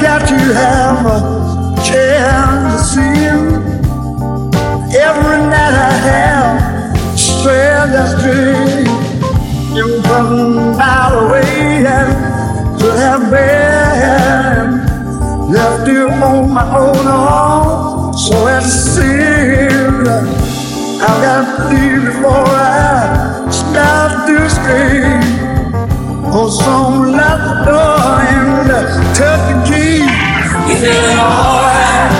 got to have a chance to see you. Every night I have said that's dream. You come by the way and could have been left you on my own arm. So it seems I got to leave before I start to scream. At the door and took the key. You feeling alright?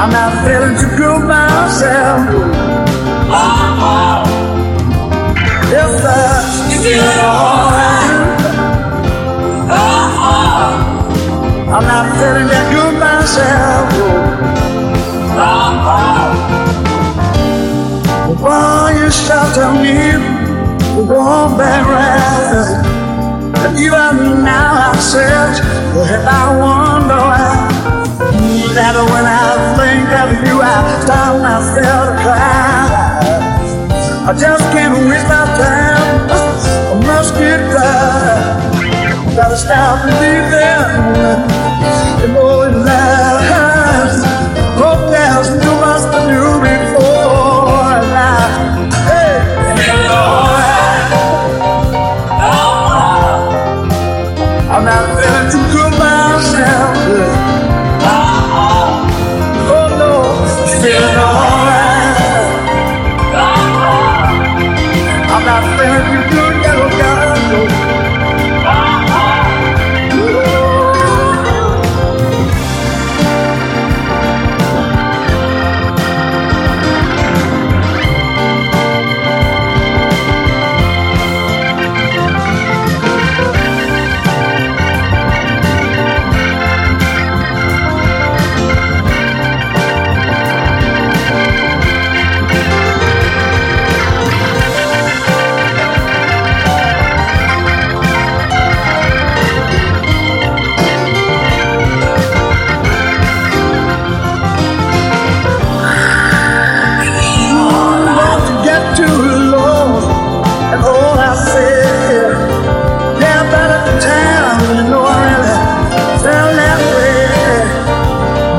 I'm not feeling too good myself. Yes, sir. You feeling alright? I'm not feeling that good myself. Why you shelter me? We're going back round. And now I search, but I wonder why. That when I think of you, I start myself to cry. I just can't waste my time. I must get tired. Gotta stop believing in more.